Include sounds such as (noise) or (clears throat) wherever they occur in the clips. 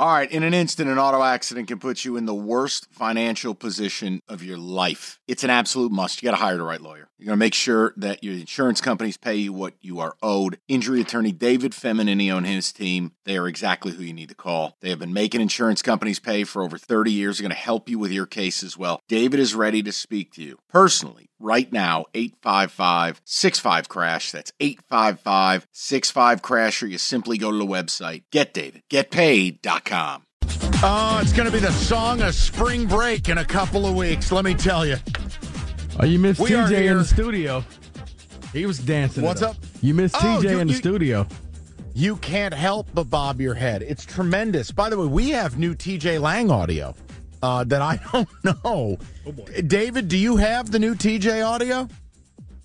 All right, in an instant, an auto accident can put you in the worst financial position of your life. It's an absolute must. You got to hire the right lawyer. You're going to make sure that your insurance companies pay you what you are owed. Injury attorney David Feminini and his team, they are exactly who you need to call. They have been making insurance companies pay for over 30 years. They're going to help you with your case as well. David is ready to speak to you personally right now 855 65 crash that's 855 65 crash or you simply go to the website getdavidgetpaid.com Oh, it's going to be the song of spring break in a couple of weeks, let me tell you. Oh, you missed We TJ in the studio. He was dancing. What's up? You missed Oh, TJ you- in the you- studio. You can't help but bob your head. It's tremendous. By the way, we have new TJ Lang audio uh, that I (laughs) don't know. Oh David, do you have the new TJ audio?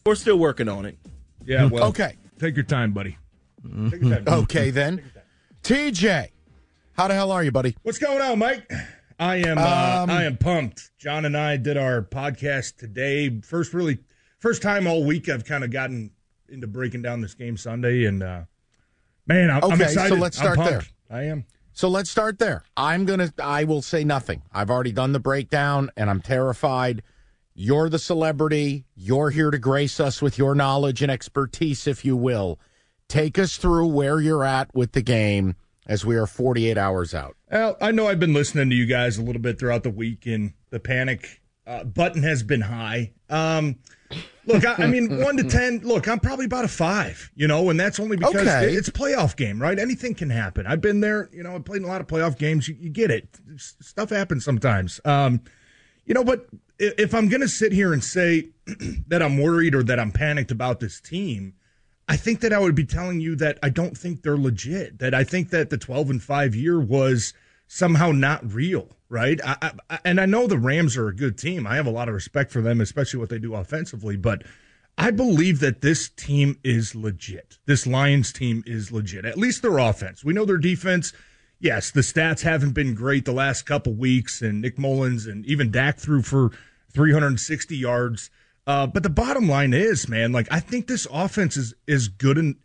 We're still working on it. Yeah, well, Okay. take your time, buddy. Okay, then. TJ, how the hell are you, buddy? What's going on, Mike? I am uh, Um, I am pumped. John and I did our podcast today. First really first time all week I've kind of gotten into breaking down this game Sunday and uh man, I'm, excited. I'm Okay, so let's start there. I am. So let's start there. I'm going to, I will say nothing. I've already done the breakdown and I'm terrified. You're the celebrity. You're here to grace us with your knowledge and expertise, if you will. Take us through where you're at with the game as we are 48 hours out. Well, I know I've been listening to you guys a little bit throughout the week, and the panic uh, button has been high. Um, look, I, I mean, (laughs) one to ten. Look, I'm probably about a five. You know, and that's only because Okay. it's a playoff game, right? Anything can happen. I've been there. You know, I've played in a lot of playoff games. You, you get it. Stuff happens sometimes. Um, you know, but i- if I'm going to sit here and say (clears throat) that I'm worried or that I'm panicked about this team, I think that I would be telling you that I don't think they're legit. That I think that the 12 and 5 year was somehow not real, right? I, I, and I know the Rams are a good team. I have a lot of respect for them, especially what they do offensively, but I believe that this team is legit. This Lions team is legit. At least their offense. We know their defense. Yes, the stats haven't been great the last couple weeks, and Nick Mullens and even Dak threw for 360 yards. Uh, but the bottom line is, man, like I think this offense is as good in,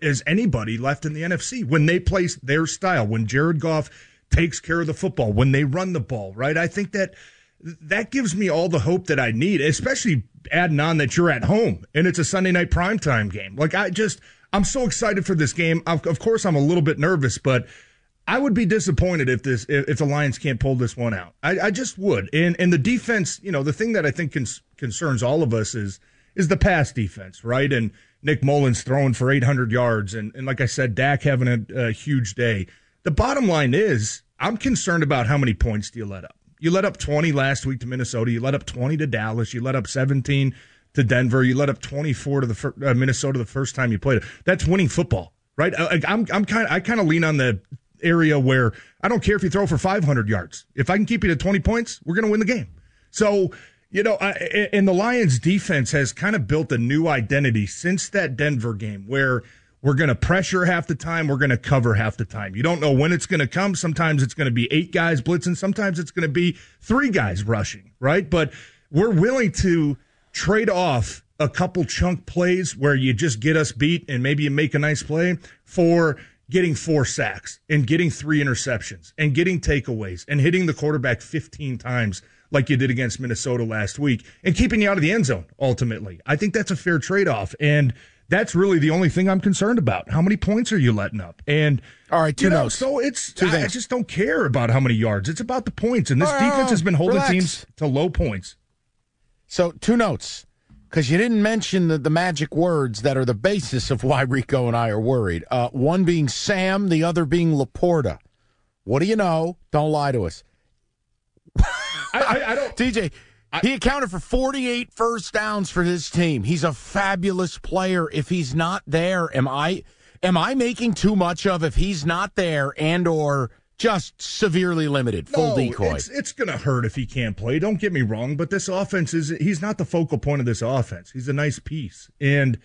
as anybody left in the NFC when they play their style. When Jared Goff takes care of the football, when they run the ball, right? I think that that gives me all the hope that I need, especially adding on that you're at home and it's a Sunday night primetime game. Like I just, I'm so excited for this game. Of course, I'm a little bit nervous, but I would be disappointed if this if, the Lions can't pull this one out. I, I just would. And and the defense, you know, the thing that I think cons- concerns all of us is is the pass defense, right? And Nick Mullens throwing for 800 yards, and and like I said, Dak having a, a huge day. The bottom line is, I'm concerned about how many points do you let up. You let up 20 last week to Minnesota. You let up 20 to Dallas. You let up 17 to Denver. You let up 24 to the fir- uh, Minnesota the first time you played it. That's winning football, right? I, I'm I'm kind I kind of lean on the area where I don't care if you throw for 500 yards. If I can keep you to 20 points, we're going to win the game. So, you know, I, and the Lions defense has kind of built a new identity since that Denver game where we're going to pressure half the time, we're going to cover half the time. You don't know when it's going to come. Sometimes it's going to be eight guys blitzing, sometimes it's going to be three guys rushing, right? But we're willing to trade off a couple chunk plays where you just get us beat and maybe you make a nice play for getting four sacks and getting three interceptions and getting takeaways and hitting the quarterback 15 times like you did against Minnesota last week and keeping you out of the end zone ultimately. I think that's a fair trade off. And that's really the only thing I'm concerned about. How many points are you letting up? And All right, two you know, notes. so it's Two I, I just don't care about how many yards. It's about the points. And this All right, defense has been holding relax. teams to low points. So, two notes, because you didn't mention the, the magic words that are the basis of why Rico and I are worried. Uh, one being Sam, the other being Laporta. What do you know? Don't lie to us. I, I, I don't (laughs) TJ, he accounted for 48 first downs for his team. He's a fabulous player. If he's not there, am I am I making too much of if he's not there and or just severely limited, full no, decoy? It's, it's going to hurt if he can't play. Don't get me wrong, but this offense is he's not the focal point of this offense. He's a nice piece. And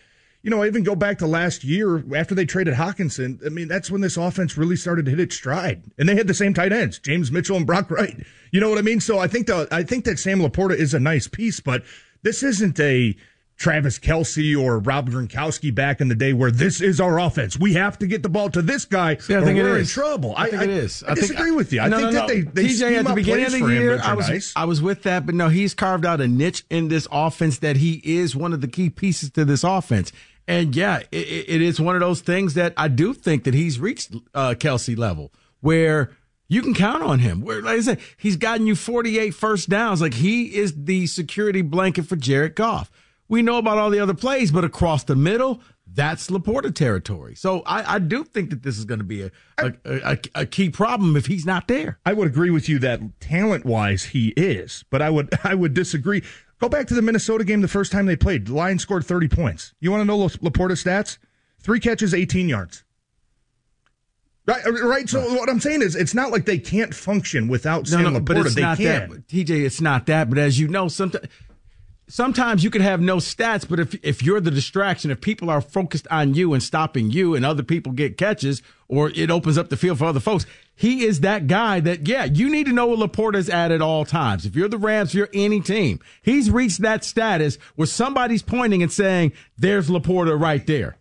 you know, I even go back to last year after they traded Hockenson. I mean, that's when this offense really started to hit its stride. And they had the same tight ends, James Mitchell and Brock Wright. You know what I mean? So I think the I think that Sam Laporta is a nice piece, but this isn't a Travis Kelce or Rob Gronkowski back in the day where this is our offense. We have to get the ball to this guy See, I or think it we're in trouble. I think it is. I, disagree think, with you. I no, think no, that no. they, they TJ at the beginning of the for him year, I was nice. I was with that, but no, he's carved out a niche in this offense that he is one of the key pieces to this offense. And yeah, it, it is one of those things that I do think that he's reached uh, Kelce level where you can count on him. Where, like I said, he's gotten you 48 first downs. Like he is the security blanket for Jared Goff. We know about all the other plays, but across the middle, that's Laporta territory. So I, I do think that this is going to be a, a, a, a key problem if he's not there. I would agree with you that talent wise he is, but I would I would disagree. Go back to the Minnesota game the first time they played. The Lions scored 30 points. You want to know Laporta stats? Three catches, 18 yards. Right, uh, right. So what I'm saying is, it's not like they can't function without Sam Laporta. but it's they not can. that. TJ, it's not that. But as you know, sometimes sometimes you could have no stats, but if if you're the distraction, if people are focused on you and stopping you, and other people get catches, or it opens up the field for other folks, he is that guy that yeah, you need to know what Laporta's at at all times. If you're the Rams, if you're any team, he's reached that status where somebody's pointing and saying, "There's Laporta right there."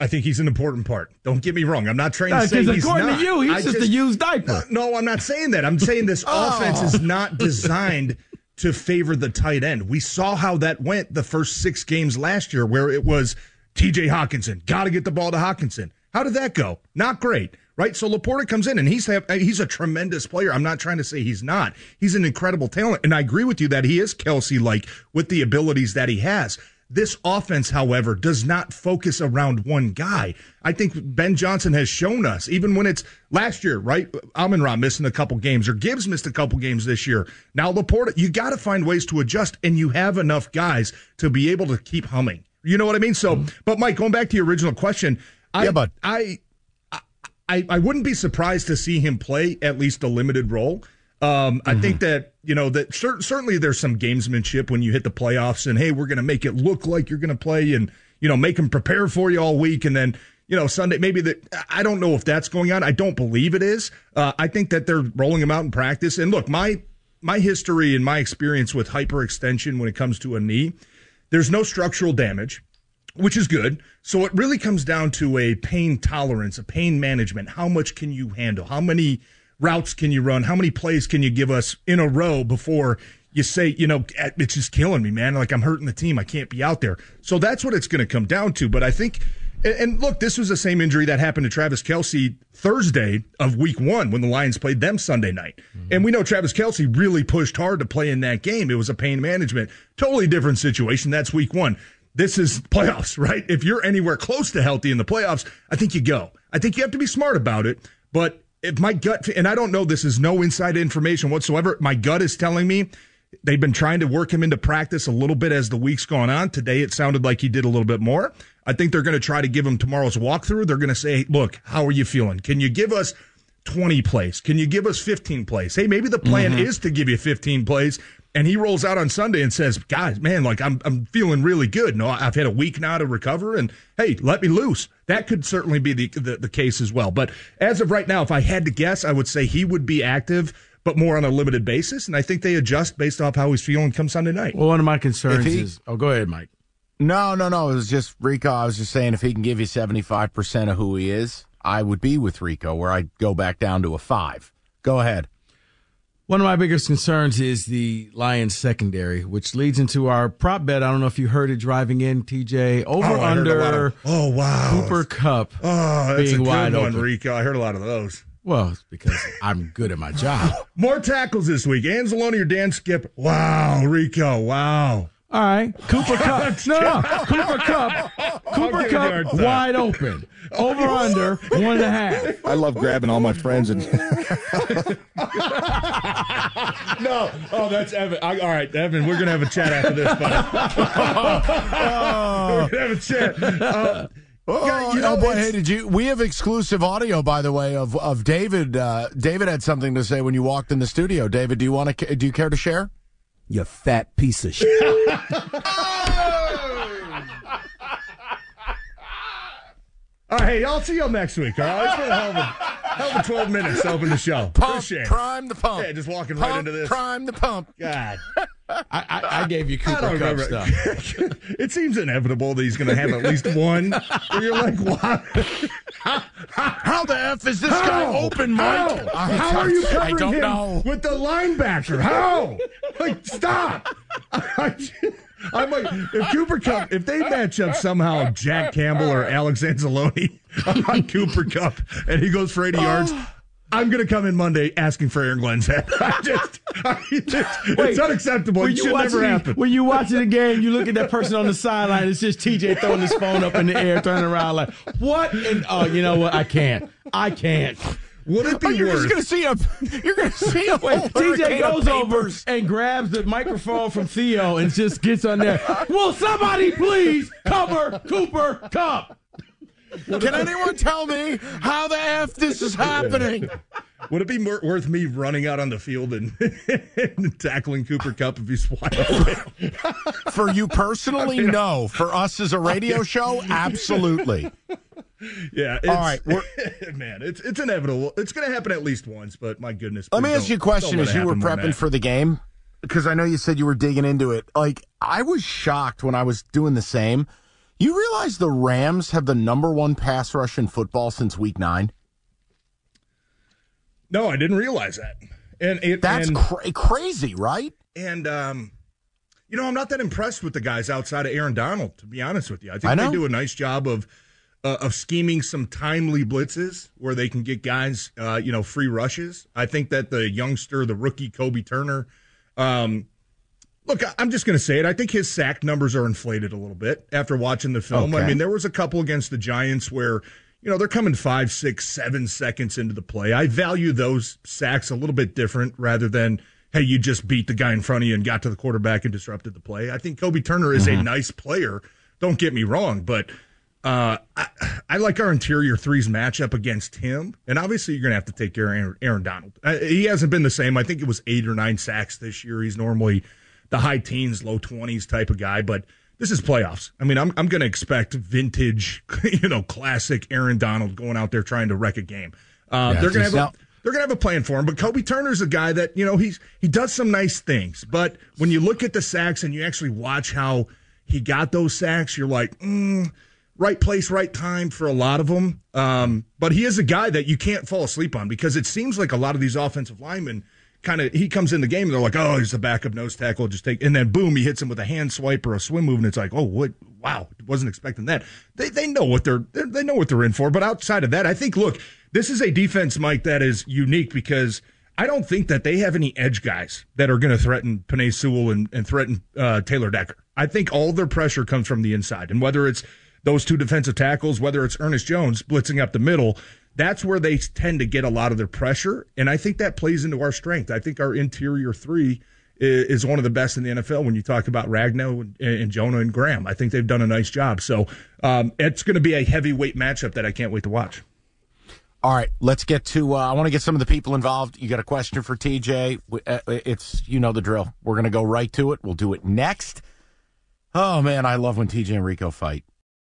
I think he's an important part. Don't get me wrong. I'm not trying to say he's according not. to you, he's I just, a used diaper. No, no, I'm not saying that. I'm saying this (laughs) oh. offense is not designed to favor the tight end. We saw how that went the first six games last year, where it was TJ Hockenson, got to get the ball to Hockenson. How did that go? Not great, right? So Laporta comes in and he's he's a tremendous player. I'm not trying to say he's not. He's an incredible talent, and I agree with you that he is Kelce like with the abilities that he has. This offense, however, does not focus around one guy. I think Ben Johnson has shown us, even when it's last year, right? Amon Ra missing a couple games, or Gibbs missed a couple games this year. Now Laporta, you got to find ways to adjust, and you have enough guys to be able to keep humming. You know what I mean? So, mm-hmm. but Mike, going back to your original question, I, Yeah, bud. I, I, I wouldn't be surprised to see him play at least a limited role. Um, I think that you know that cer- certainly there's some gamesmanship when you hit the playoffs, and hey, we're going to make it look like you're going to play, and you know make them prepare for you all week, and then you know Sunday maybe that I don't know if that's going on. I don't believe it is. Uh, I think that they're rolling them out in practice. And look, my my history and my experience with hyperextension when it comes to a knee, there's no structural damage which is good. So it really comes down to a pain tolerance, a pain management. How much can you handle? How many routes can you run? How many plays can you give us in a row before you say, you know, it's just killing me, man. Like I'm hurting the team. I can't be out there. So that's what it's going to come down to. But I think, and, look, this was the same injury that happened to Travis Kelce Thursday of week one when the Lions played them Sunday night. Mm-hmm. And we know Travis Kelce really pushed hard to play in that game. It was a pain management, totally different situation. That's week one this is playoffs, (laughs) right? If you're anywhere close to healthy in the playoffs, I think you go. I think you have to be smart about it. But if my gut, and I don't know, this is no inside information whatsoever. My gut is telling me they've been trying to work him into practice a little bit as the week's gone on. Today, it sounded like he did a little bit more. I think they're going to try to give him tomorrow's walkthrough. They're going to say, look, how are you feeling? Can you give us 20 plays? Can you give us 15 plays? Hey, maybe the plan Mm-hmm. is to give you 15 plays. And he rolls out on Sunday and says, guys, man, like I'm, I'm feeling really good. No, I've had a week now to recover and hey, let me loose. That could certainly be the, the, the case as well. But as of right now, if I had to guess, I would say he would be active, but more on a limited basis. And I think they adjust based off how he's feeling come Sunday night. Well, one of my concerns he- is. Oh, go ahead, Mike. No, no, no. It was just Rico. I was just saying if he can give you 75% of who he is, I would be with Rico, where I'd go back down to a five. Go ahead. One of my biggest concerns is the Lions secondary, which leads into our prop bet. I don't know if you heard it driving in, TJ. Over Oh, I heard a lot under of- oh, wow. Cooper Kupp Oh, that's being a good one, open. Rico. I heard a lot of those. Well, it's because I'm good at my job. (laughs) More tackles this week. Anzalone or Dan Skip. Wow, Rico. Wow. All right, Cooper (laughs) Cup. No, no, Cooper Kupp. (laughs) Cooper give Cup wide open. Over (laughs) under one and a half. I love grabbing all my friends and No. Oh, that's Evan. I, all right, Evan, we're going to have a chat after this, buddy. we're going to have a chat. Uh, Oh, you know, oh, boy! Hey, did you? We have exclusive audio, by the way, of of David. Uh, David had something to say when you walked in the studio. David, do you want to? Do you care to share? You fat piece of shit. (laughs) all right, hey, I'll see y'all next week, all right? It's been a hell of a, hell of a 12 minutes to open the show. Pump, Appreciate it. prime the pump. Yeah, just walking Pump, right into this. Prime the pump. God. I, I, I gave you I Cooper Kupp stuff. (laughs) it seems inevitable that he's going to have at least one. Where you're like, what? (laughs) How the f is this guy open, Mike? How? How are you I covering don't him know. with the linebacker? How? Like, stop! (laughs) I'm like, if Cooper Kupp, if they match up somehow Jack Campbell or Alex Anzalone on Cooper Kupp, and he goes for 80 yards. (sighs) I'm going to come in Monday asking for Aaron Glenn's head. (laughs) I just, I just it's unacceptable. When It should never the- happen. When you watching the game, you look at that person on the sideline. It's just TJ throwing his phone up in the air, turning around like, "What?" And oh, you know what? I can't. I can't. Would it be Oh, you're worse? just gonna see a. You're gonna see a. Wait, (laughs) TJ goes over and grabs the microphone from Theo and just gets on there. (laughs) Will somebody please cover Cooper Kupp? Can anyone tell me how the f this is happening? Would it be more, worth me running out on the field and, (laughs) and tackling Cooper Kupp if he's wide open? (laughs) For you personally, (laughs) no. For us as a radio show, absolutely. Yeah. It's, All right, man, it's it's inevitable. It's going to happen at least once, but my goodness. Let me ask you a question as you were happen more than prepping for the game, because I know you said you were digging into it. Like, I was shocked when I was doing the same. You realize the Rams have the number one pass rush in football since week nine? No, I didn't realize that. And it, That's and, cra- crazy, right? and um, you know, I'm not that impressed with the guys outside of Aaron Donald. To be honest with you, I think I they do a nice job of uh, of scheming some timely blitzes where they can get guys, uh, you know, free rushes. I think that the youngster, the rookie Kobie Turner. Um, Look, I'm just going to say it. I think his sack numbers are inflated a little bit after watching the film. I mean, there was a couple against the Giants where, you know, they're coming five, six, seven seconds into the play. I value those sacks a little bit different rather than, hey, you just beat the guy in front of you and got to the quarterback and disrupted the play. I think Kobie Turner is a nice player. Don't get me wrong, but uh, I, I like our interior threes matchup against him. And obviously, you're going to have to take care of Aaron, Aaron Donald. Uh, he hasn't been the same. I think it was eight or nine sacks this year. He's normally the high teens, low 20s type of guy, but this is playoffs. I mean, I'm, I'm going to expect vintage, (laughs) you know, classic Aaron Donald going out there trying to wreck a game. Uh, Yeah, they're going to have a, they're gonna have a plan for him. But Kobie Turner's a guy that you know he's he does some nice things. But when you look at the sacks and you actually watch how he got those sacks, you're like, mm, right place, right time for a lot of them. Um, but he is a guy that you can't fall asleep on because it seems like a lot of these offensive linemen kind of he comes in the game and they're like, oh, he's a backup nose tackle, just take, and then boom, he hits him with a hand swipe or a swim move, and it's like, oh, what? Wow, wasn't expecting that. They they know what they're, they know what they're in for. But outside of that, I think look, this is a defense, Mike, that is unique because. I don't think that they have any edge guys that are going to threaten Penei Sewell and, and threaten uh, Taylor Decker. I think all their pressure comes from the inside. And whether it's those two defensive tackles, whether it's Ernest Jones blitzing up the middle, that's where they tend to get a lot of their pressure. And I think that plays into our strength. I think our interior three is one of the best in the NFL when you talk about Ragnow and, Jonah and Graham. I think they've done a nice job. So um, it's going to be a heavyweight matchup that I can't wait to watch. All right, let's get to. Uh, I want to get some of the people involved. You got a question for TJ? Uh, It's you know the drill. We're going to go right to it. We'll do it next. Oh man, I love when TJ and Rico fight.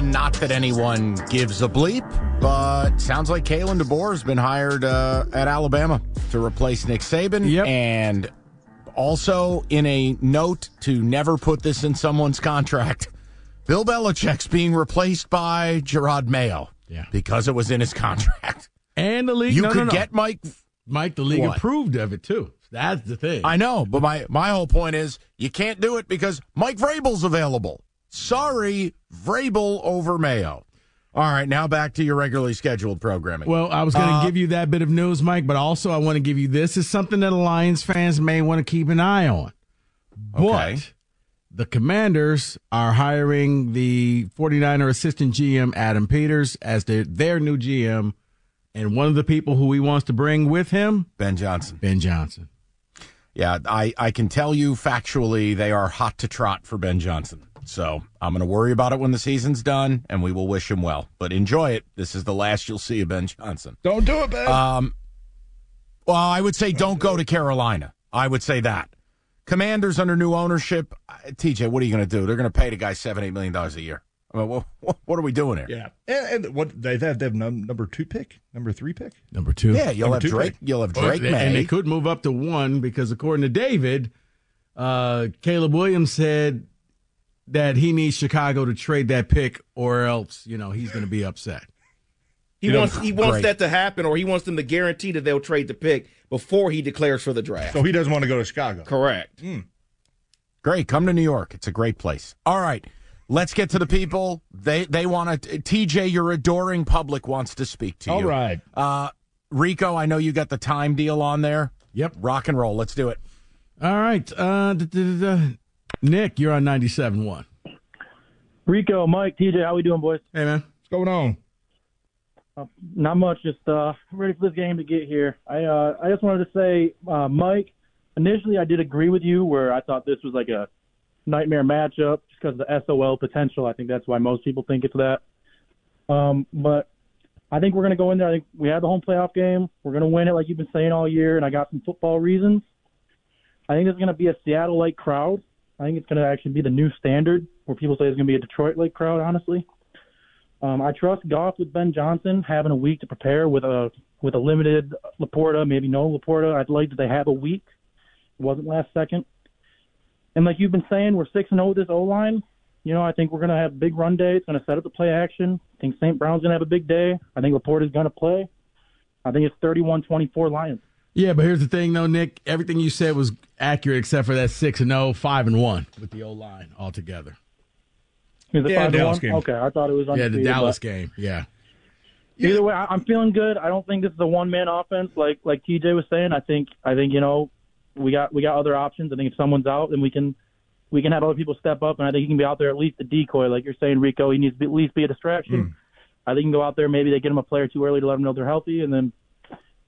And not that anyone gives a bleep, but sounds like Kalen DeBoer has been hired uh, at Alabama to replace Nick Saban. Yep. And also, in a note to never put this in someone's contract, Bill Belichick's being replaced by Jerod Mayo. Yeah. Because it was in his contract. And the league, You no, could no, no. get Mike. Mike. The league What? approved of it too. That's the thing. I know, but my, my whole point is you can't do it because Mike Vrabel's available. Sorry, Vrabel over Mayo. All right, now back to your regularly scheduled programming. Well, I was going to Uh, give you that bit of news, Mike, but also I want to give you this is something that Lions fans may want to keep an eye on. But Okay. the Commanders are hiring the 49er assistant GM Adam Peters as their, their new GM, and one of the people who he wants to bring with him, Ben Johnson. Ben Johnson. Yeah, I, I can tell you factually they are hot to trot for Ben Johnson. So I'm going to worry about it when the season's done, and we will wish him well. But enjoy it. This is the last you'll see of Ben Johnson. Don't do it, Ben. Um, well, I would say don't go to Carolina. I would say that. Commanders under new ownership. TJ, what are you going to do? They're going to pay the guy seven, eight million dollars a year. I mean, what, what, what are we doing here? yeah. And, and what they have, they have num- number two pick, number three pick. Number two. Yeah, you'll Number have Drake. pick. You'll have Or- Drake and Maye. they could move up to one because, according to David, uh, Caleb Williams said that he needs Chicago to trade that pick, or else you know he's going to be upset. He You know, wants he wants great. that to happen, or he wants them to guarantee that they'll trade the pick before he declares for the draft. So he doesn't want to go to Chicago. Correct. Great. Come to New York. It's a great place. All right. Let's get to the people. They they want to. TJ, your adoring public wants to speak to you. All right. Uh, Rico, I know you got the time deal on there. Yep. Rock and roll. Let's do it. All right, uh, d- d- d- d- Nick, you're on 97.1. Rico, Mike, TJ, how we doing, boys? Hey man, What's going on? Not much, just uh, ready for this game to get here. I uh, I just wanted to say, uh, Mike, initially I did agree with you where I thought this was like a nightmare matchup just because of the SOL potential. I think that's why most people think it's that. Um, but I think we're going to go in there. I think we had the home playoff game. We're going to win it like you've been saying all year, and I got some football reasons. I think it's going to be a Seattle-like crowd. I think it's going to actually be the new standard where people say it's going to be a Detroit-like crowd, honestly. Um, I trust Goff with Ben Johnson having a week to prepare with a with a limited Laporta, maybe no Laporta. I'd like that they have a week. It wasn't last second. And like you've been saying, we're six and zero with this O line. You know, I think we're gonna have a big run day. It's gonna set up the play action. I think St. Brown's gonna have a big day. I think Laporte is gonna play. I think it's 31-24 Lions. yeah, but here's the thing though, Nick. Everything you said was accurate except for that six and 0, 5 and one with the O line altogether. Is it Yeah, five Dallas game. Okay, I thought it was Yeah, the Dallas but- game. Yeah, Either way, I- I'm feeling good. I don't think this is a one man offense like like TJ was saying. I think I think you know we got we got other options. I think if someone's out, then we can we can have other people step up, and I think he can be out there at least a decoy, like you're saying, Rico. He needs to be, at least be a distraction. I think he can go out there. Maybe they get him a player too early to let them know they're healthy, and then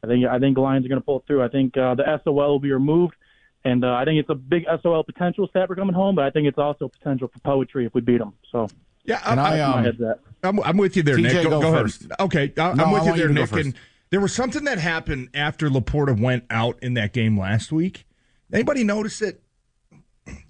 I think I think the Lions are going to pull it through. I think uh, the SOL will be removed, and uh, I think it's a big SOL potential stat for coming home, but I think it's also potential for poetry if we beat them. So Yeah, And I'm, I, um, I'm, I'm with you there, TJ, Nick. Go, go go ahead. Okay, I, No, I'm I with you there, you Nick. And there was something that happened after Laporta went out in that game last week. Anybody notice it?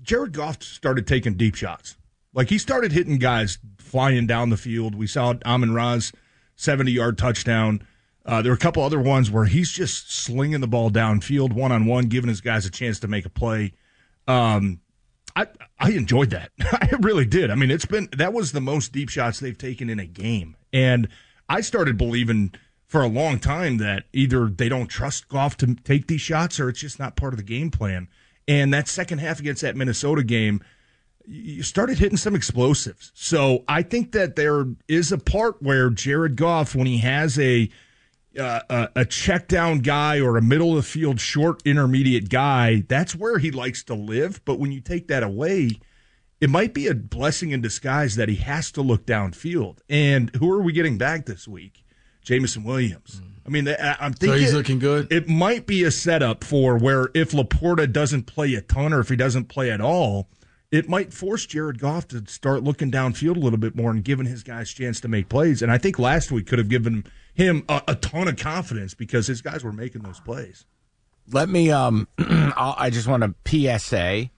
Jared Goff started taking deep shots. Like he started hitting guys flying down the field. We saw Amon Ra's 70 yard touchdown. Uh, there were a couple other ones where he's just slinging the ball downfield one on one, giving his guys a chance to make a play. Um, I I enjoyed that. (laughs) I really did. I mean, it's been that was the most deep shots they've taken in a game, and I started believing for a long time that either they don't trust Goff to take these shots or it's just not part of the game plan. And that second half against that Minnesota game, you started hitting some explosives. So I think that there is a part where Jared Goff, when he has a uh, a, a check down guy or a middle of the field short intermediate guy, that's where he likes to live. But when you take that away, it might be a blessing in disguise that he has to look downfield. And who are we getting back this week? Jameson Williams. I mean, I- I'm So thinking he's looking good. It might be a setup for where if Laporta doesn't play a ton or if he doesn't play at all, it might force Jared Goff to start looking downfield a little bit more and giving his guys a chance to make plays. And I think last week could have given him a, a ton of confidence because his guys were making those plays. Let me. Um, (clears throat) I just want to PSA.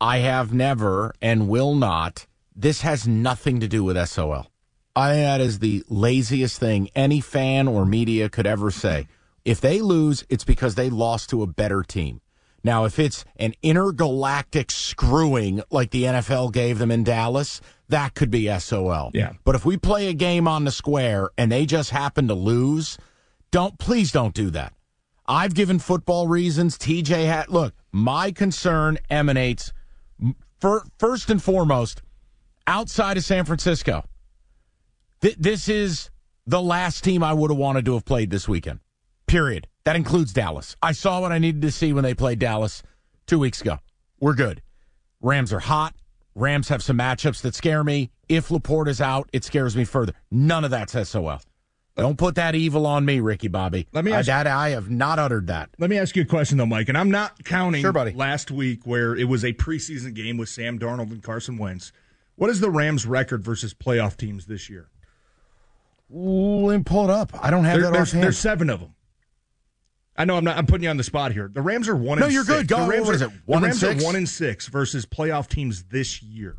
I have never and will not. This has nothing to do with SOL. I think that is the laziest thing any fan or media could ever say. If they lose, it's because they lost to a better team. Now, if it's an intergalactic screwing like the NFL gave them in Dallas, that could be SOL. Yeah. But if we play a game on the square and they just happen to lose, don't please don't do that. I've given football reasons. TJ had look. My concern emanates fir- first and foremost outside of San Francisco. Th- this is the last team I would have wanted to have played this weekend. Period. That includes Dallas. I saw what I needed to see when they played Dallas two weeks ago. We're good. Rams are hot. Rams have some matchups that scare me. If Laporte is out, it scares me further. None of that's SOL. Don't put that evil on me, Ricky Bobby. Let me I, ask- that I have not uttered that. Let me ask you a question though, Mike, and I'm not counting Sure, buddy. last week where it was a preseason game with Sam Darnold and Carson Wentz. What is the Rams' record versus playoff teams this year? Ooh, let me pull it up. I don't have There- that there's, offhand. there's seven of them. I know I'm not. I'm putting you on the spot here. The Rams are one. No, you're six. good. Go. The Rams What is are, it, one the and six? are one and six versus playoff teams this year.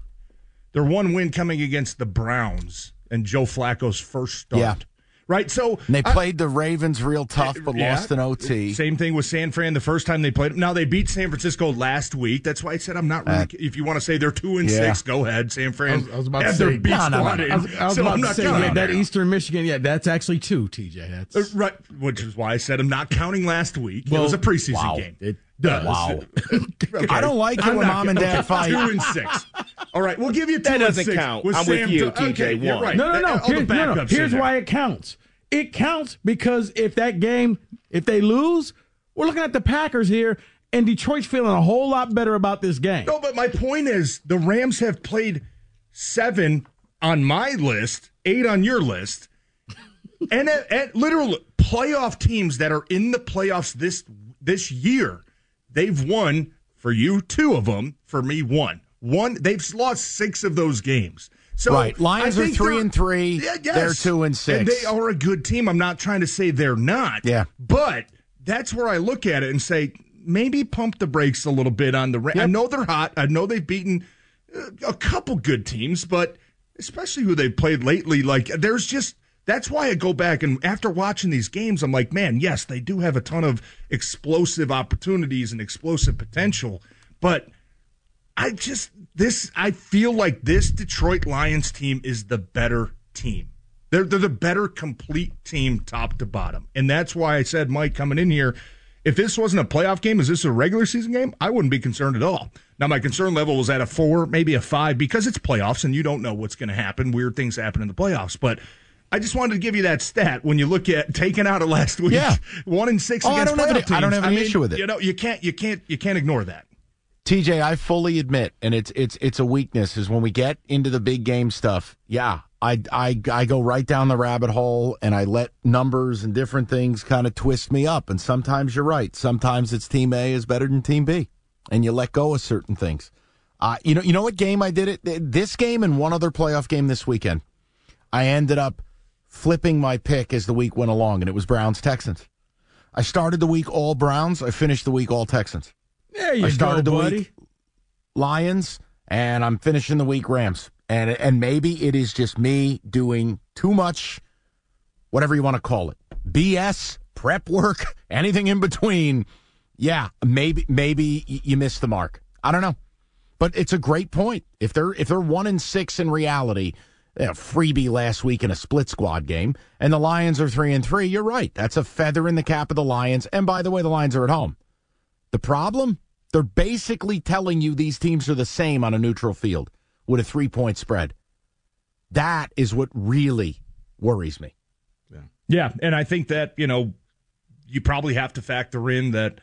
Their one win coming against the Browns and Joe Flacco's first start. Yeah. Right. So And they I- played the Ravens real tough, but Yeah. lost in OT. Same thing with San Fran the first time they played. Now they beat San Francisco last week. That's why I said I'm not really. Uh, if you want to say they're two and yeah. six, go ahead. San Fran. I was, I was about to have their say, beat No, no, no, squad no. in. I was, I was so about I'm to not say counting yeah, that that. Eastern Michigan. Yeah, that's actually two. TJ, that's Uh, right, which is why I said I'm not counting last week. it was a preseason wow. game. It does. Wow. (laughs) Okay. I don't like it when mom and dad okay, fight. Two and six. All right, we'll give you two That and doesn't six count. I'm with you, TJ, Okay, one. right. No, no, no. Here- no, no. Here's why it counts. It counts because if that game, if they lose, we're looking at the Packers here, and Detroit's feeling a whole lot better about this game. No, but my point is the Rams have played seven on my list, eight on your list, and at, at literal playoff teams that are in the playoffs this this year, they've won for you two of them, for me one. One, they've lost six of those games. So Right. Lions are three and three. Yeah, yes. They're two and six. And they are a good team. I'm not trying to say they're not. Yeah. But that's where I look at it and say maybe pump the brakes a little bit on the. Ra- I know they're hot. I know they've beaten uh, a couple good teams, but especially who they've played lately, like there's just. That's why I go back and after watching these games, I'm like, man, yes, they do have a ton of explosive opportunities and explosive potential, but I just this I feel like this Detroit Lions team is the better team. They're they're the better complete team top to bottom. And that's why I said Mike coming in here, if this wasn't a playoff game, is this a regular season game? I wouldn't be concerned at all. Now my concern level was at a 4, maybe a 5 because it's playoffs and you don't know what's going to happen. Weird things happen in the playoffs, but I just wanted to give you that stat when you look at taking out of last week, Yeah. (laughs) one in six Oh, I against don't have playoff any- I don't teams. have any mean, issue with it. You know, you can't, you can't, you can't ignore that. TJ, I fully admit, and it's it's it's a weakness, is when we get into the big game stuff. Yeah, I I I go right down the rabbit hole, and I let numbers and different things kind of twist me up. And sometimes you're right. Sometimes it's Team A is better than Team B, and you let go of certain things. Uh, you know, you know what game I did it? This game and one other playoff game this weekend. I ended up flipping my pick as the week went along, and it was Browns Texans. I started the week all Browns. I finished the week all Texans. There you I started go, the buddy. week Lions, and I'm finishing the week Rams. And and maybe it is just me doing too much, whatever you want to call it, BS prep work, (laughs) anything in between. Yeah, maybe maybe you missed the mark. I don't know, but it's a great point. If they're if they're one and six in reality, a freebie last week in a split squad game, and the Lions are three and three. You're right. That's a feather in the cap of the Lions. And by the way, the Lions are at home. The problem? They're basically telling you these teams are the same on a neutral field with a three point spread. That is what really worries me. Yeah, and I think that, you know, you probably have to factor in that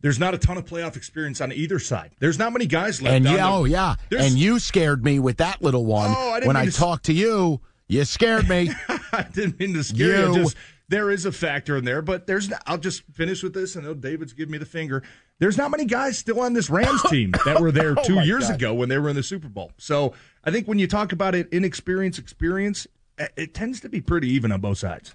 there's not a ton of playoff experience on either side. There's not many guys left. And yeah, oh yeah, There's- and you scared me with that little one Oh, I when I to s- talked to you. You scared me. (laughs) I didn't mean to scare you. You- Just there is a factor in there, but there's. I'll just finish with this. I know David's giving me the finger. There's not many guys still on this Rams (laughs) team that were there Oh, two my years God. ago when they were in the Super Bowl. So I think when you talk about it, inexperience, experience, it it tends to be pretty even on both sides.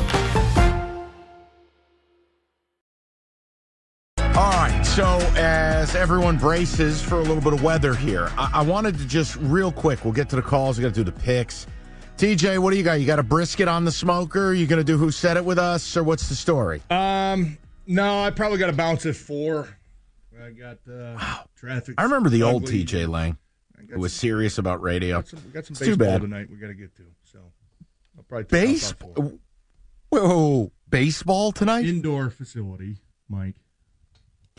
All right, so as everyone braces for a little bit of weather here, I, I wanted to just real quick. We'll get to the calls. We got to do the picks. TJ, what do you got? You got a brisket on the smoker? You going to do who said it with us, or what's the story? Um, no, I probably got to bounce at four. I got uh, traffic. I remember the old ugly. TJ Lang, who was serious about radio. Got some, we got some It's too baseball bad. tonight. We got to get to. So I'll probably take Base, off by four. whoa, baseball tonight? indoor facility, Mike.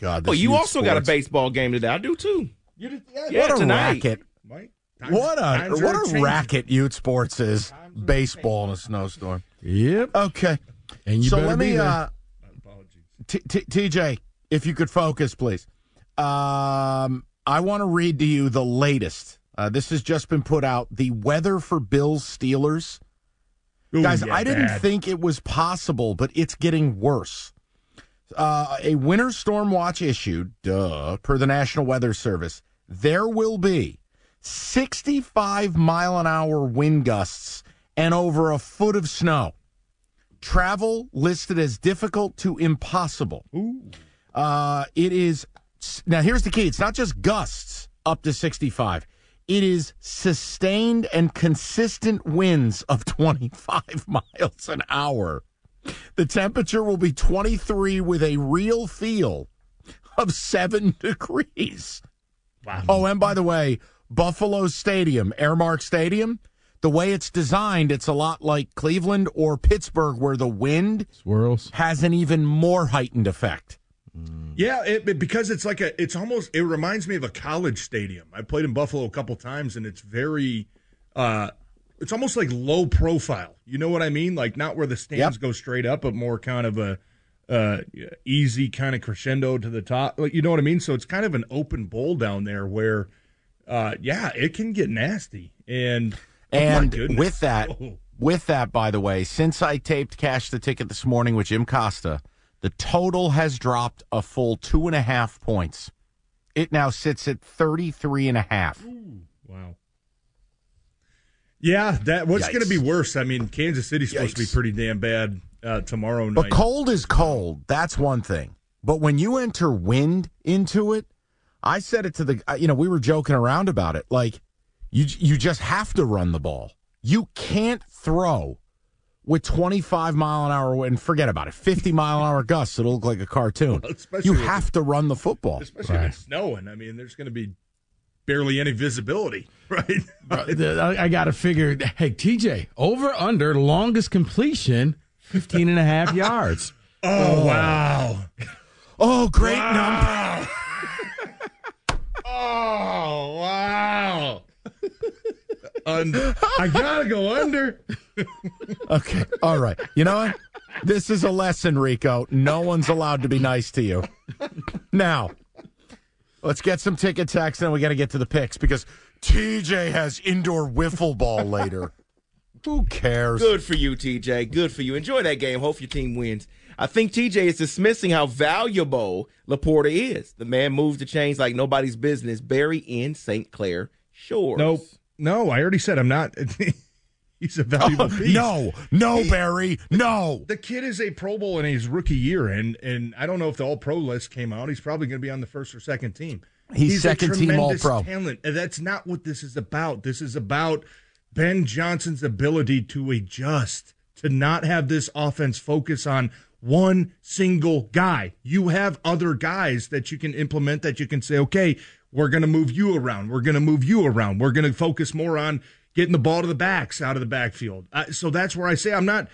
God, Oh, this you youth also got a baseball game today. I do too. You did, Yeah, what a tonight. racket! Mike. What a what a changing. racket youth sports is. Baseball in a snowstorm. Yep. Okay. And you so better let be me, there. uh, T- T- TJ, if you could focus, please. Um, I want to read to you the latest. Uh, this has just been put out. The weather for Bills Steelers. Ooh, Guys, yeah, I didn't bad. think it was possible, but it's getting worse. Uh, a winter storm watch issued, duh, per the National Weather Service. There will be 65 mile an hour wind gusts and over a foot of snow. Travel listed as difficult to impossible. Uh, it is now. Here's the key: it's not just gusts up to 65. It is sustained and consistent winds of 25 (laughs) miles an hour. The temperature will be 23 with a real feel of seven (laughs) degrees. Wow. Oh, and by the way, Buffalo Stadium, Highmark Stadium, the way it's designed, it's a lot like Cleveland or Pittsburgh, where the wind swirls has an even more heightened effect. Yeah, it, it- because it's like a, it's almost, it reminds me of a college stadium. I played in Buffalo a couple times, and it's very, uh, it's almost like low profile. You know what I mean? Like not where the stands Yep. go straight up, but more kind of a uh, easy kind of crescendo to the top. Like you know what I mean? So it's kind of an open bowl down there where, uh, yeah, it can get nasty. And oh And with that, (laughs) Oh. with that, by the way, since I taped Cash the Ticket this morning with Jim Costa, the total has dropped a full two and a half points. It now sits at 33 and a half. Wow. Yeah, that what's going to be worse? I mean, Kansas City's supposed to be pretty damn bad uh, tomorrow night. But cold is cold. That's one thing. But when you enter wind into it, I said it to the, uh, you know, we were joking around about it. Like, you you just have to run the ball. You can't throw with 25 mile an hour wind. Forget about it. 50 mile an hour gusts. It'll look like a cartoon. especially You with- have to run the football. especially if it's snowing. I mean, there's going to be barely any visibility, (laughs) right? I, I got to figure, hey, TJ, over under longest completion, 15 and a half (laughs) yards. Oh, oh, wow. Oh, great number. (laughs) Oh, wow. Un- I got to go under. Okay. All right. You know what? This is a lesson, Rico. No one's allowed to be nice to you. Now, Let's get some ticket text, and we got to get to the picks because TJ has indoor wiffle ball (laughs) later. Who cares? Good for you, TJ. Good for you. Enjoy that game. Hope your team wins. I think TJ is dismissing how valuable Laporta is. The man moves the chains like nobody's business. Barry in St. Clair Shores. Nope. No, I already said I'm not. (laughs) He's a valuable (laughs) Oh, piece. no, no, Barry, no. The kid is a Pro Bowl in his rookie year, and and I don't know if the All Pro list came out. He's probably going to be on the first or second team. He's a second team tremendous All-Pro. Talent. And that's not what this is about. This is about Ben Johnson's ability to adjust, to not have this offense focus on one single guy. You have other guys that you can implement that you can say, okay, we're going to move you around. We're going to move you around. We're going to focus more on getting the ball to the backs out of the backfield. Uh, so that's where I say I'm not.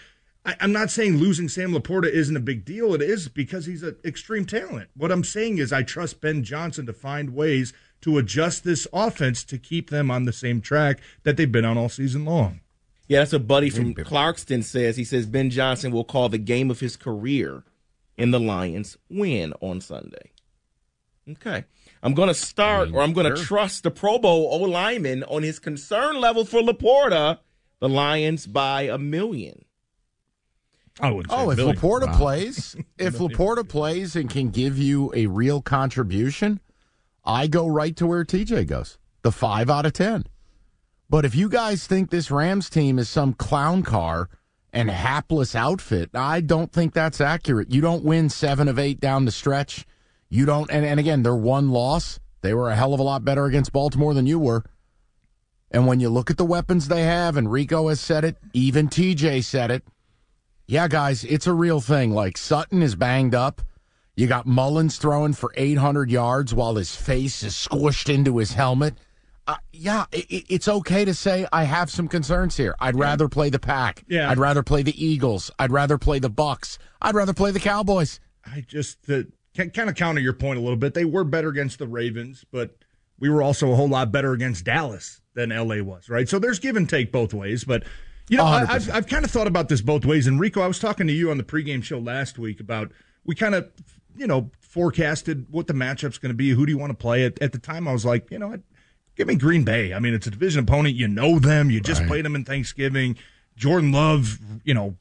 I, I'm not saying losing Sam Laporta isn't a big deal. It is because he's an extreme talent. What I'm saying is I trust Ben Johnson to find ways to adjust this offense to keep them on the same track that they've been on all season long. Yeah, that's a buddy from Clarkston says. He says Ben Johnson will call the game of his career in the Lions win on Sunday. Okay. I'm going to start, or I'm going to sure. trust the Pro Bowl O lineman on his concern level for Laporta. The Lions by a million. I would. Oh, if Laporta plays, (laughs) if Laporta plays and can give you a real contribution, I go right to where TJ goes, the five out of ten. But if you guys think this Rams team is some clown car and hapless outfit, I don't think that's accurate. You don't win seven of eight down the stretch. You don't, and, and again, their one loss, they were a hell of a lot better against Baltimore than you were. And when you look at the weapons they have, and Rico has said it, even TJ said it. Yeah, guys, it's a real thing. Like Sutton is banged up. You got Mullens throwing for 800 yards while his face is squished into his helmet. Uh, yeah, i i- it's okay to say I have some concerns here. I'd rather play the Pack. Yeah. I'd rather play the Eagles. I'd rather play the Bucks. I'd rather play the Cowboys. I just can kind of counter your point a little bit. They were better against the Ravens, but we were also a whole lot better against Dallas than LA was, right? So there's give and take both ways. But you know, I, 100%. I've I've kind of thought about this both ways. And Rico, I was talking to you on the pregame show last week about we kind of you know forecasted what the matchup's going to be. Who do you want to play? At, at the time, I was like, you know, what? give me Green Bay. I mean, it's a division opponent. You know them. You just played them in Thanksgiving. Jordan Love, you know,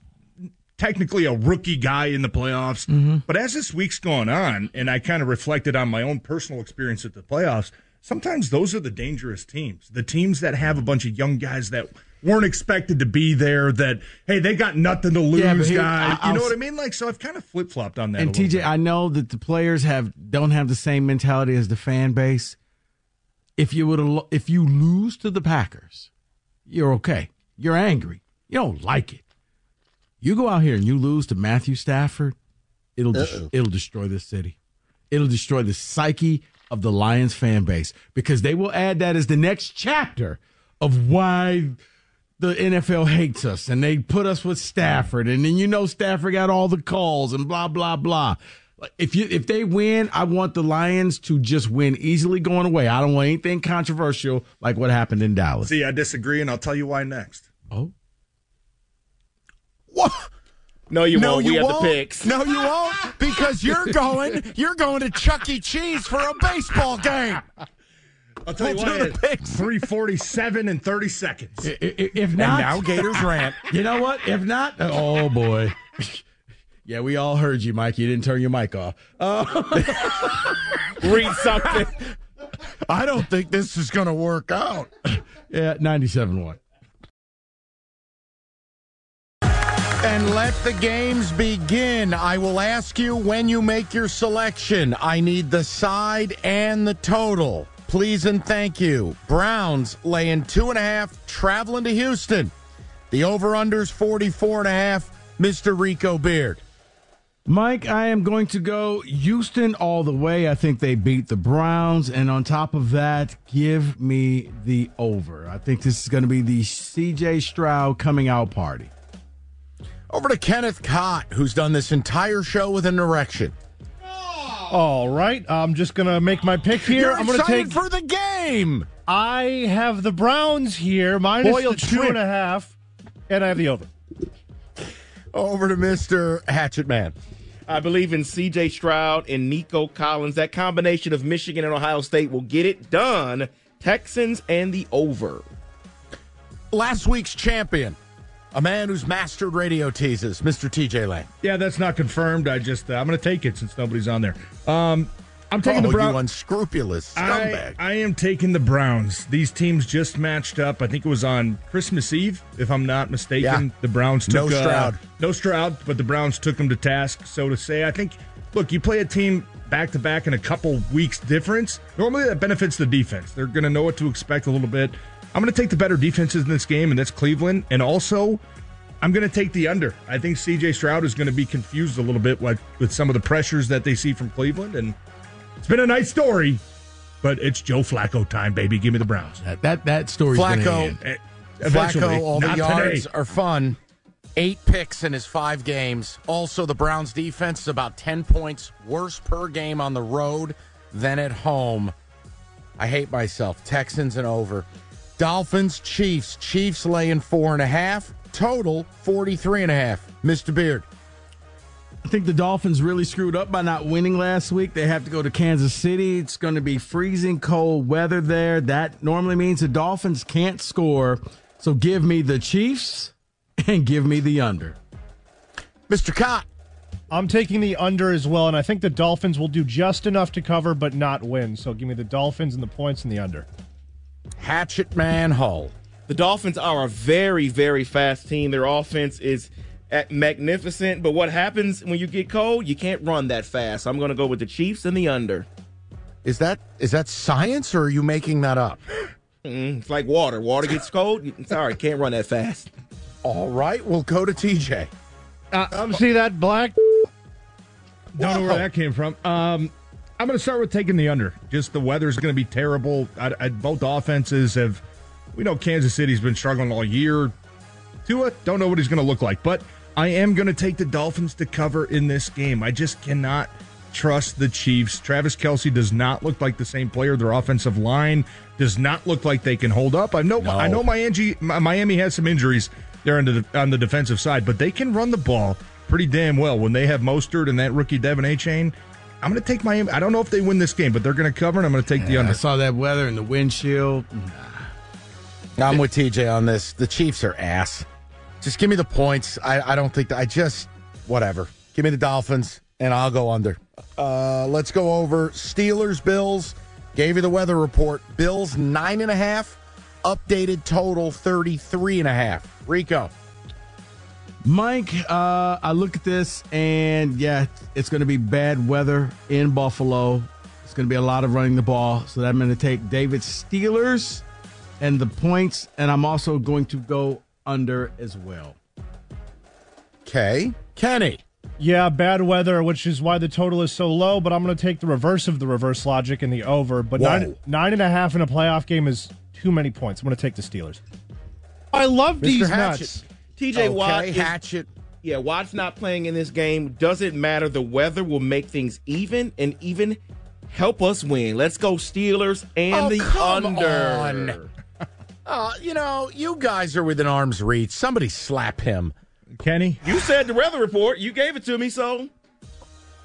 technically a rookie guy in the playoffs. Mm-hmm. But as this week's gone on, and I kind of reflected on my own personal experience at the playoffs, sometimes those are the dangerous teams. The teams that have a bunch of young guys that weren't expected to be there, that, hey, they got nothing to lose, Yeah, here- guys. I- You know what I mean? Like, so I've kind of flip flopped on that. And TJ, I know that the players have don't have the same mentality as the fan base. If you would, if you lose to the Packers, you're okay. You're angry. You don't like it. You go out here and you lose to Matthew Stafford, it'll des- it'll destroy this city. It'll destroy the psyche of the Lions fan base because they will add that as the next chapter of why the NFL hates us and they put us with Stafford and then you know Stafford got all the calls and blah blah blah. If you if they win, I want the Lions to just win easily going away. I don't want anything controversial like what happened in Dallas. See, I disagree, and I'll tell you why next. Oh. What? No, you no, won't. you we won't. have the picks. No, you won't because you're (laughs) going. You're going to Chuck E. Cheese for a baseball game. I'll tell We'll you do why. the picks. 347 and 30 seconds. I- i- If not, now Gators rant. (laughs) You know what? If not, oh boy. (laughs) Yeah, we all heard you, Mike. You didn't turn your mic off. Uh, Read something. I don't think this is going to work out. yeah, 97 1. And let the games begin. I will ask you when you make your selection. I need the side and the total. Please and thank you. Browns laying two and a half, traveling to Houston. The over-under's 44 and a half. Mr. Rico Beard. Mike, I am going to go Houston all the way. I think they beat the Browns. And on top of that, give me the over. I think this is going to be the CJ Stroud coming out party. Over to Kenneth Cott, who's done this entire show with an erection. All right, I'm just gonna make my pick here. You're I'm gonna excited take. for the game. I have the Browns here, minus Boiled the two shrimp. and a half, and I have the over. Over to Mr. Hatchet Man. I believe in C.J. Stroud and Nico Collins. That combination of Michigan and Ohio State will get it done. Texans and the over. Last week's champion, a man who's mastered radio teases, Mr. TJ Lang. Yeah, that's not confirmed. I just uh, I'm going to take it since nobody's on there. Um, I'm taking oh, the Browns. You unscrupulous scumbag. I, I, am taking the Browns. These teams just matched up. I think it was on Christmas Eve, if I'm not mistaken. Yeah. The Browns took no Stroud. Uh, no Stroud, but the Browns took them to task, so to say. I think. Look, you play a team back to back in a couple weeks difference. Normally, that benefits the defense. They're going to know what to expect a little bit. I'm going to take the better defenses in this game, and that's Cleveland. And also, I'm going to take the under. I think CJ Stroud is going to be confused a little bit with, with some of the pressures that they see from Cleveland. And it's been a nice story, but it's Joe Flacco time, baby. Give me the Browns. That that, that story's eh, Flacco, Eventually, Flacco, all the not yards today. are fun. Eight picks in his five games. Also, the Browns' defense is about 10 points worse per game on the road than at home. I hate myself. Texans and over. Dolphins, Chiefs. Chiefs laying four and a half. Total 43 and a half. Mr. Beard. I think the Dolphins really screwed up by not winning last week. They have to go to Kansas City. It's going to be freezing cold weather there. That normally means the Dolphins can't score. So give me the Chiefs and give me the under. Mr. Cott. I'm taking the under as well, and I think the Dolphins will do just enough to cover but not win. So give me the Dolphins and the points and the under. Hatchet Man Hull. The Dolphins are a very, very fast team. Their offense is at magnificent, but what happens when you get cold? You can't run that fast. I'm going to go with the Chiefs and the under. Is that is that science or are you making that up? Mm, it's like water. Water gets cold. Sorry, can't run that fast. All right, we'll go to TJ. Um, see that black? Don't know where that came from. Um, I'm going to start with taking the under. Just the weather's going to be terrible. I, I, both offenses have. We know Kansas City's been struggling all year. Tua, don't know what he's going to look like, but I am going to take the Dolphins to cover in this game. I just cannot trust the Chiefs. Travis Kelce does not look like the same player. Their offensive line does not look like they can hold up. I know. No. I know. Miami, Miami has some injuries there on the, on the defensive side, but they can run the ball pretty damn well when they have Mostert and that rookie De'Von Achane. I'm going to take Miami. I don't know if they win this game, but they're going to cover, and I'm going to take the under. I saw that weather and the windshield. I'm with TJ on this. The Chiefs are ass. Just give me the points. I, I don't think that I just whatever. Give me the Dolphins and I'll go under. Uh, let's go over Steelers Bills. Gave you the weather report. Bills nine and a half. Updated total 33 and a half. Rico. Mike, uh, I look at this and yeah, it's going to be bad weather in Buffalo. It's going to be a lot of running the ball. So I'm going to take David Steelers and the points, and I'm also going to go under as well. Okay. Kenny. Yeah, bad weather, which is why the total is so low. But I'm going to take the reverse of the reverse logic and the over. But Whoa. nine nine and a half in a playoff game is too many points. I'm going to take the Steelers. I love Mr. these Hatchet. nuts. TJ Okay, Watt. is- Hatchet. yeah, Watt's not playing in this game. Doesn't matter. The weather will make things even and even help us win. Let's go Steelers and Oh, the come under. on. (laughs) Uh, you know, you guys are within arm's reach. Somebody slap him. Kenny? You said the weather report. You gave it to me, so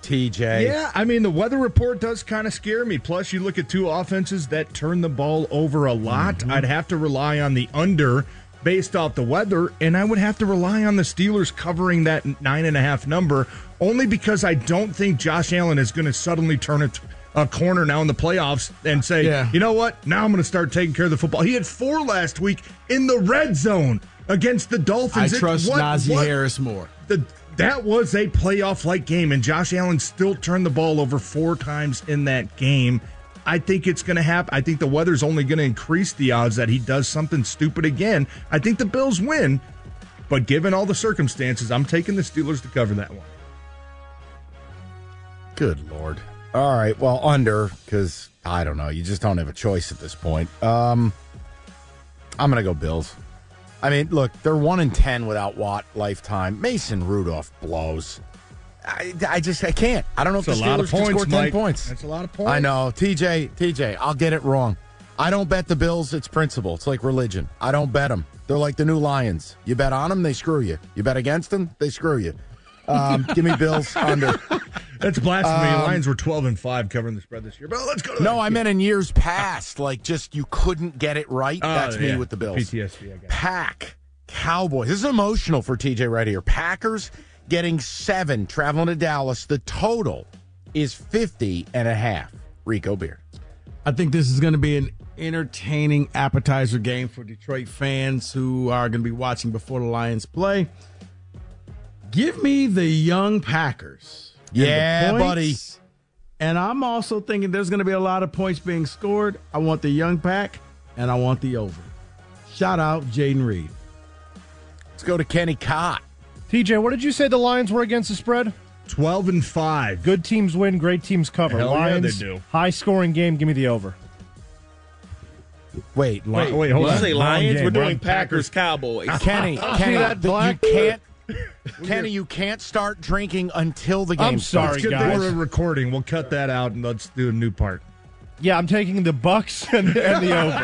TJ. Yeah, I mean the weather report does kind of scare me. Plus, you look at two offenses that turn the ball over a lot. Mm-hmm. I'd have to rely on the under based off the weather, and I would have to rely on the Steelers covering that nine and a half number only because I don't think Josh Allen is going to suddenly turn it a corner now in the playoffs and say, Yeah. you know what, now I'm going to start taking care of the football. He had four last week in the red zone against the I Dolphins. It- trust what- Najee what- Harris more. the that was a playoff like game, and Josh Allen still turned the ball over four times in that game. I think it's going to happen. I think the weather's only going to increase the odds that he does something stupid again. I think the Bills win, but given all the circumstances, I'm taking the Steelers to cover that one. Good lord. All right. Well, under because I don't know. You just don't have a choice at this point. Um, I'm gonna go Bills. I mean, look, they're one in ten without Watt lifetime. Mason Rudolph blows. I, I just I can't. I don't know if the lot Steelers of can points, score ten Mike. points. That's a lot of points. I know, TJ. TJ, I'll get it wrong. I don't bet the Bills. It's principle. It's like religion. I don't bet them. They're like the new Lions. You bet on them, they screw you. You bet against them, they screw you. Um, (laughs) give me Bills under. That's blasphemy. Um, Lions were 12 and 5 covering the spread this year. But let's go to No, I meant in years past. Like, just you couldn't get it right. Oh, That's me yeah. with the Bills. PTSD, I guess. Pack, Cowboys. This is emotional for TJ right here. Packers getting seven, traveling to Dallas. The total is 50 and a half. Rico Beard. I think this is going to be an entertaining appetizer game for Detroit fans who are going to be watching before the Lions play. Give me the young Packers. Yeah, points. buddy. And I'm also thinking there's going to be a lot of points being scored. I want the young pack and I want the over. Shout out Jayden Reed. Let's go to Kenny Cott. TJ, what did you say the Lions were against the spread? 12 and 5. Good teams win, great teams cover. Hell yeah, they do. high scoring game. Give me the over. Wait, Wait, wait, hold Did you on. say Lions? We're doing Wrong Packers Cowboys. (laughs) Kenny, (laughs) Kenny, that black? you can't. (laughs) Kenny, you can't start drinking until the game I'm starts. sorry, Good guys. thing we're recording. We'll cut that out and let's do a new part. Yeah, I'm taking the Bucks and, and the over.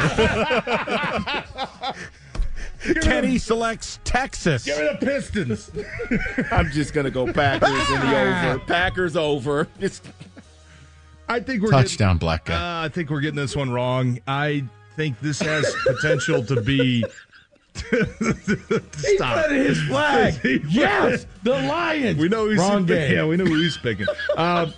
Kenny selects Texas. Give me the Pistons. (laughs) I'm just gonna go Packers in the over. Packers over. It's I think we're Touchdown, black Getting, guy. uh, I think we're getting this one wrong. I think this has potential to be. (laughs) Stop. his flag. (laughs) yes, the Lions. We know who's Wrong game. Yeah, we know who he's picking. Um,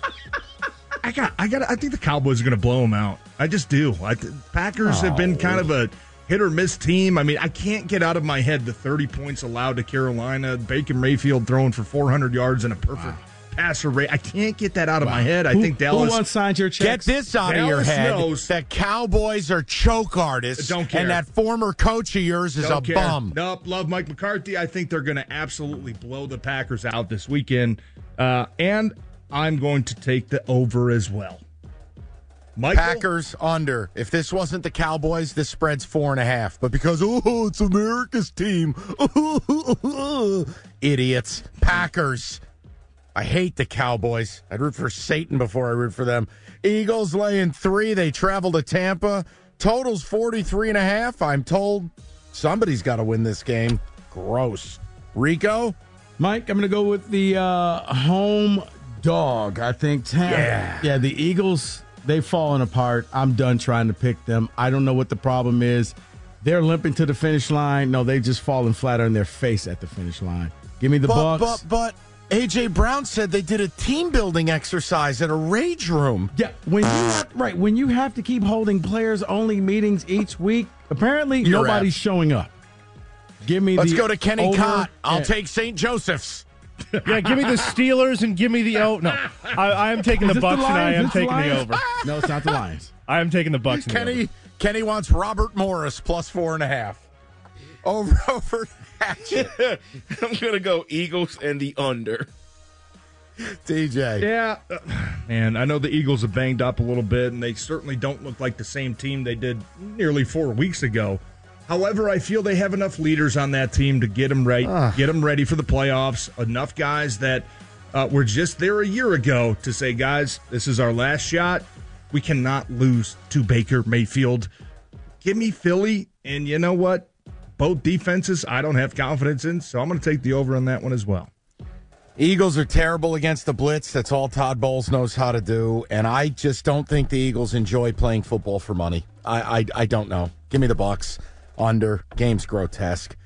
I got, I got. I think the Cowboys are going to blow him out. I just do. I th- Packers have been kind of a hit or miss team. I mean, I can't get out of my head the 30 points allowed to Carolina. Baker Mayfield throwing for 400 yards and a perfect passer rate. I can't get that out of my head. I Who- think Dallas. Who once signed your Get this out of your Dallas head. knows- that Cowboys are choke artists. Don't care. And that former coach of yours is Don't a care. bum. Nope, love Mike McCarthy. I think they're going to absolutely blow the Packers out this weekend, uh, and I'm going to take the over as well. Michael, Packers under. If this wasn't the Cowboys, this spread's four and a half. But because oh, it's America's team, (laughs) idiots. Packers. I hate the Cowboys. I'd root for Satan before I root for them. Eagles laying three. They travel to Tampa. Totals 43 and a half. I'm told somebody's got to win this game. Gross. Rico? Mike, I'm going to go with the uh, home dog. I think Tampa. Yeah. yeah, the Eagles, they've fallen apart. I'm done trying to pick them. I don't know what the problem is. They're limping to the finish line. No, they've just fallen flat on their face at the finish line. Give me the but, Bucks. but, but AJ Brown said they did a team building exercise at a rage room. Yeah, when you have, right when you have to keep holding players only meetings each week, apparently You're nobody's out. showing up. Give me. Let's go to Kenny over Cott. I'll take St. Joseph's. Yeah, give me the (laughs) Steelers and give me the oh no. I, I am taking the this the Bucks and I am Is this the taking the over. (laughs) No, it's not the Lions. I am taking the Bucks. and the Kenny over. Kenny wants Robert Morris plus four and a half. Over (laughs) over action. I'm gonna go Eagles and the under. DJ. Yeah, man, I know the Eagles have banged up a little bit, and they certainly don't look like the same team they did nearly four weeks ago. However, I feel they have enough leaders on that team to get them right, get them ready for the playoffs. Enough guys that uh, were just there a year ago to say, guys, this is our last shot. We cannot lose to Baker Mayfield. Give me Philly, and you know what? Both defenses, I don't have confidence in, so I'm going to take the over on that one as well. Eagles are terrible against the blitz. That's all Todd Bowles knows how to do. And I just don't think the Eagles enjoy playing football for money. I I, I don't know. Give me the Bucks under. Game's grotesque.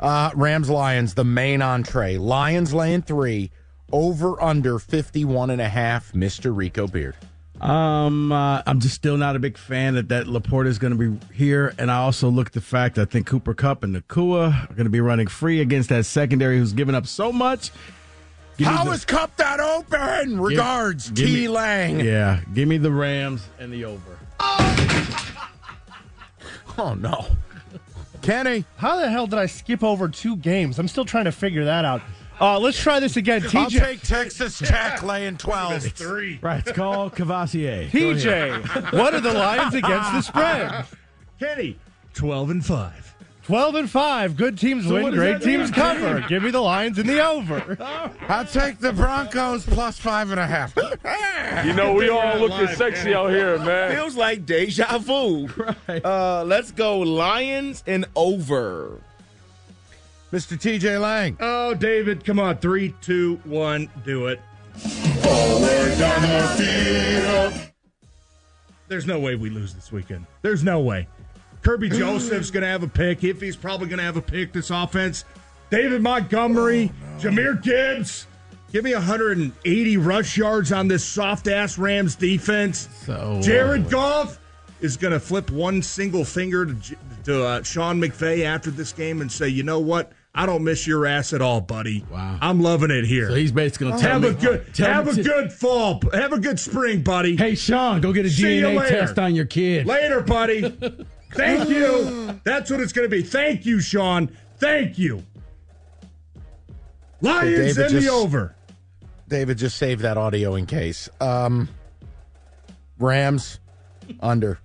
Uh, Rams Lions, the main entree. Lions laying three. Over under 51 and a half. Mr. Rico Beard. Um, uh, I'm just still not a big fan that that Laporta is going to be here, and I also look at the fact I think Cooper Kupp and Nacua are going to be running free against that secondary who's given up so much. Give How the- is Cup that open? Regards, give T. me- Lang. Yeah, give me the Rams and the over. (laughs) Oh, no. Kenny. How the hell did I skip over two games? I'm still trying to figure that out. Uh, let's try this again. TJ, I'll take Texas Tech laying 12. Three. Right, it's called Cavassier. Go. TJ, what are the Lions against the spread? (laughs) Kenny, 12 and 5. 12 and 5. Good teams So win, great that mean? teams cover. (laughs) Give me the Lions in the over. (laughs) I'll take the Broncos plus five and a half. You know, we all looking sexy out here, man. Feels like deja vu. (laughs) Uh, let's go Lions and over. Mr. TJ Lang. Oh, David, come on. Three, two, one, do it. Forward down the field. There's no way we lose this weekend. There's no way. Kerby Joseph's going to have a pick. If he's probably going to have a pick this offense. David Montgomery, oh, no. Jahmyr Gibbs. Give me 180 rush yards on this soft ass Rams defense. So Jared Goff is going to flip one single finger to, to uh, Sean McVay after this game and say, you know what? I don't miss your ass at all, buddy. Wow, I'm loving it here. So he's basically going to have me, a good have a good fall, have a good spring, buddy. Hey, Sean, go get a See DNA test on your kid later, buddy. (laughs) Thank you. That's what it's going to be. Thank you, Sean. Thank you. Lions in the over. David just saved that audio in case. Um, Rams under.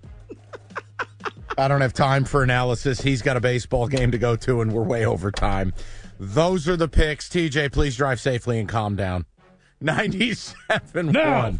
I don't have time for analysis. He's got a baseball game to go to, and we're way over time. Those are the picks. TJ, please drive safely and calm down. 97 1.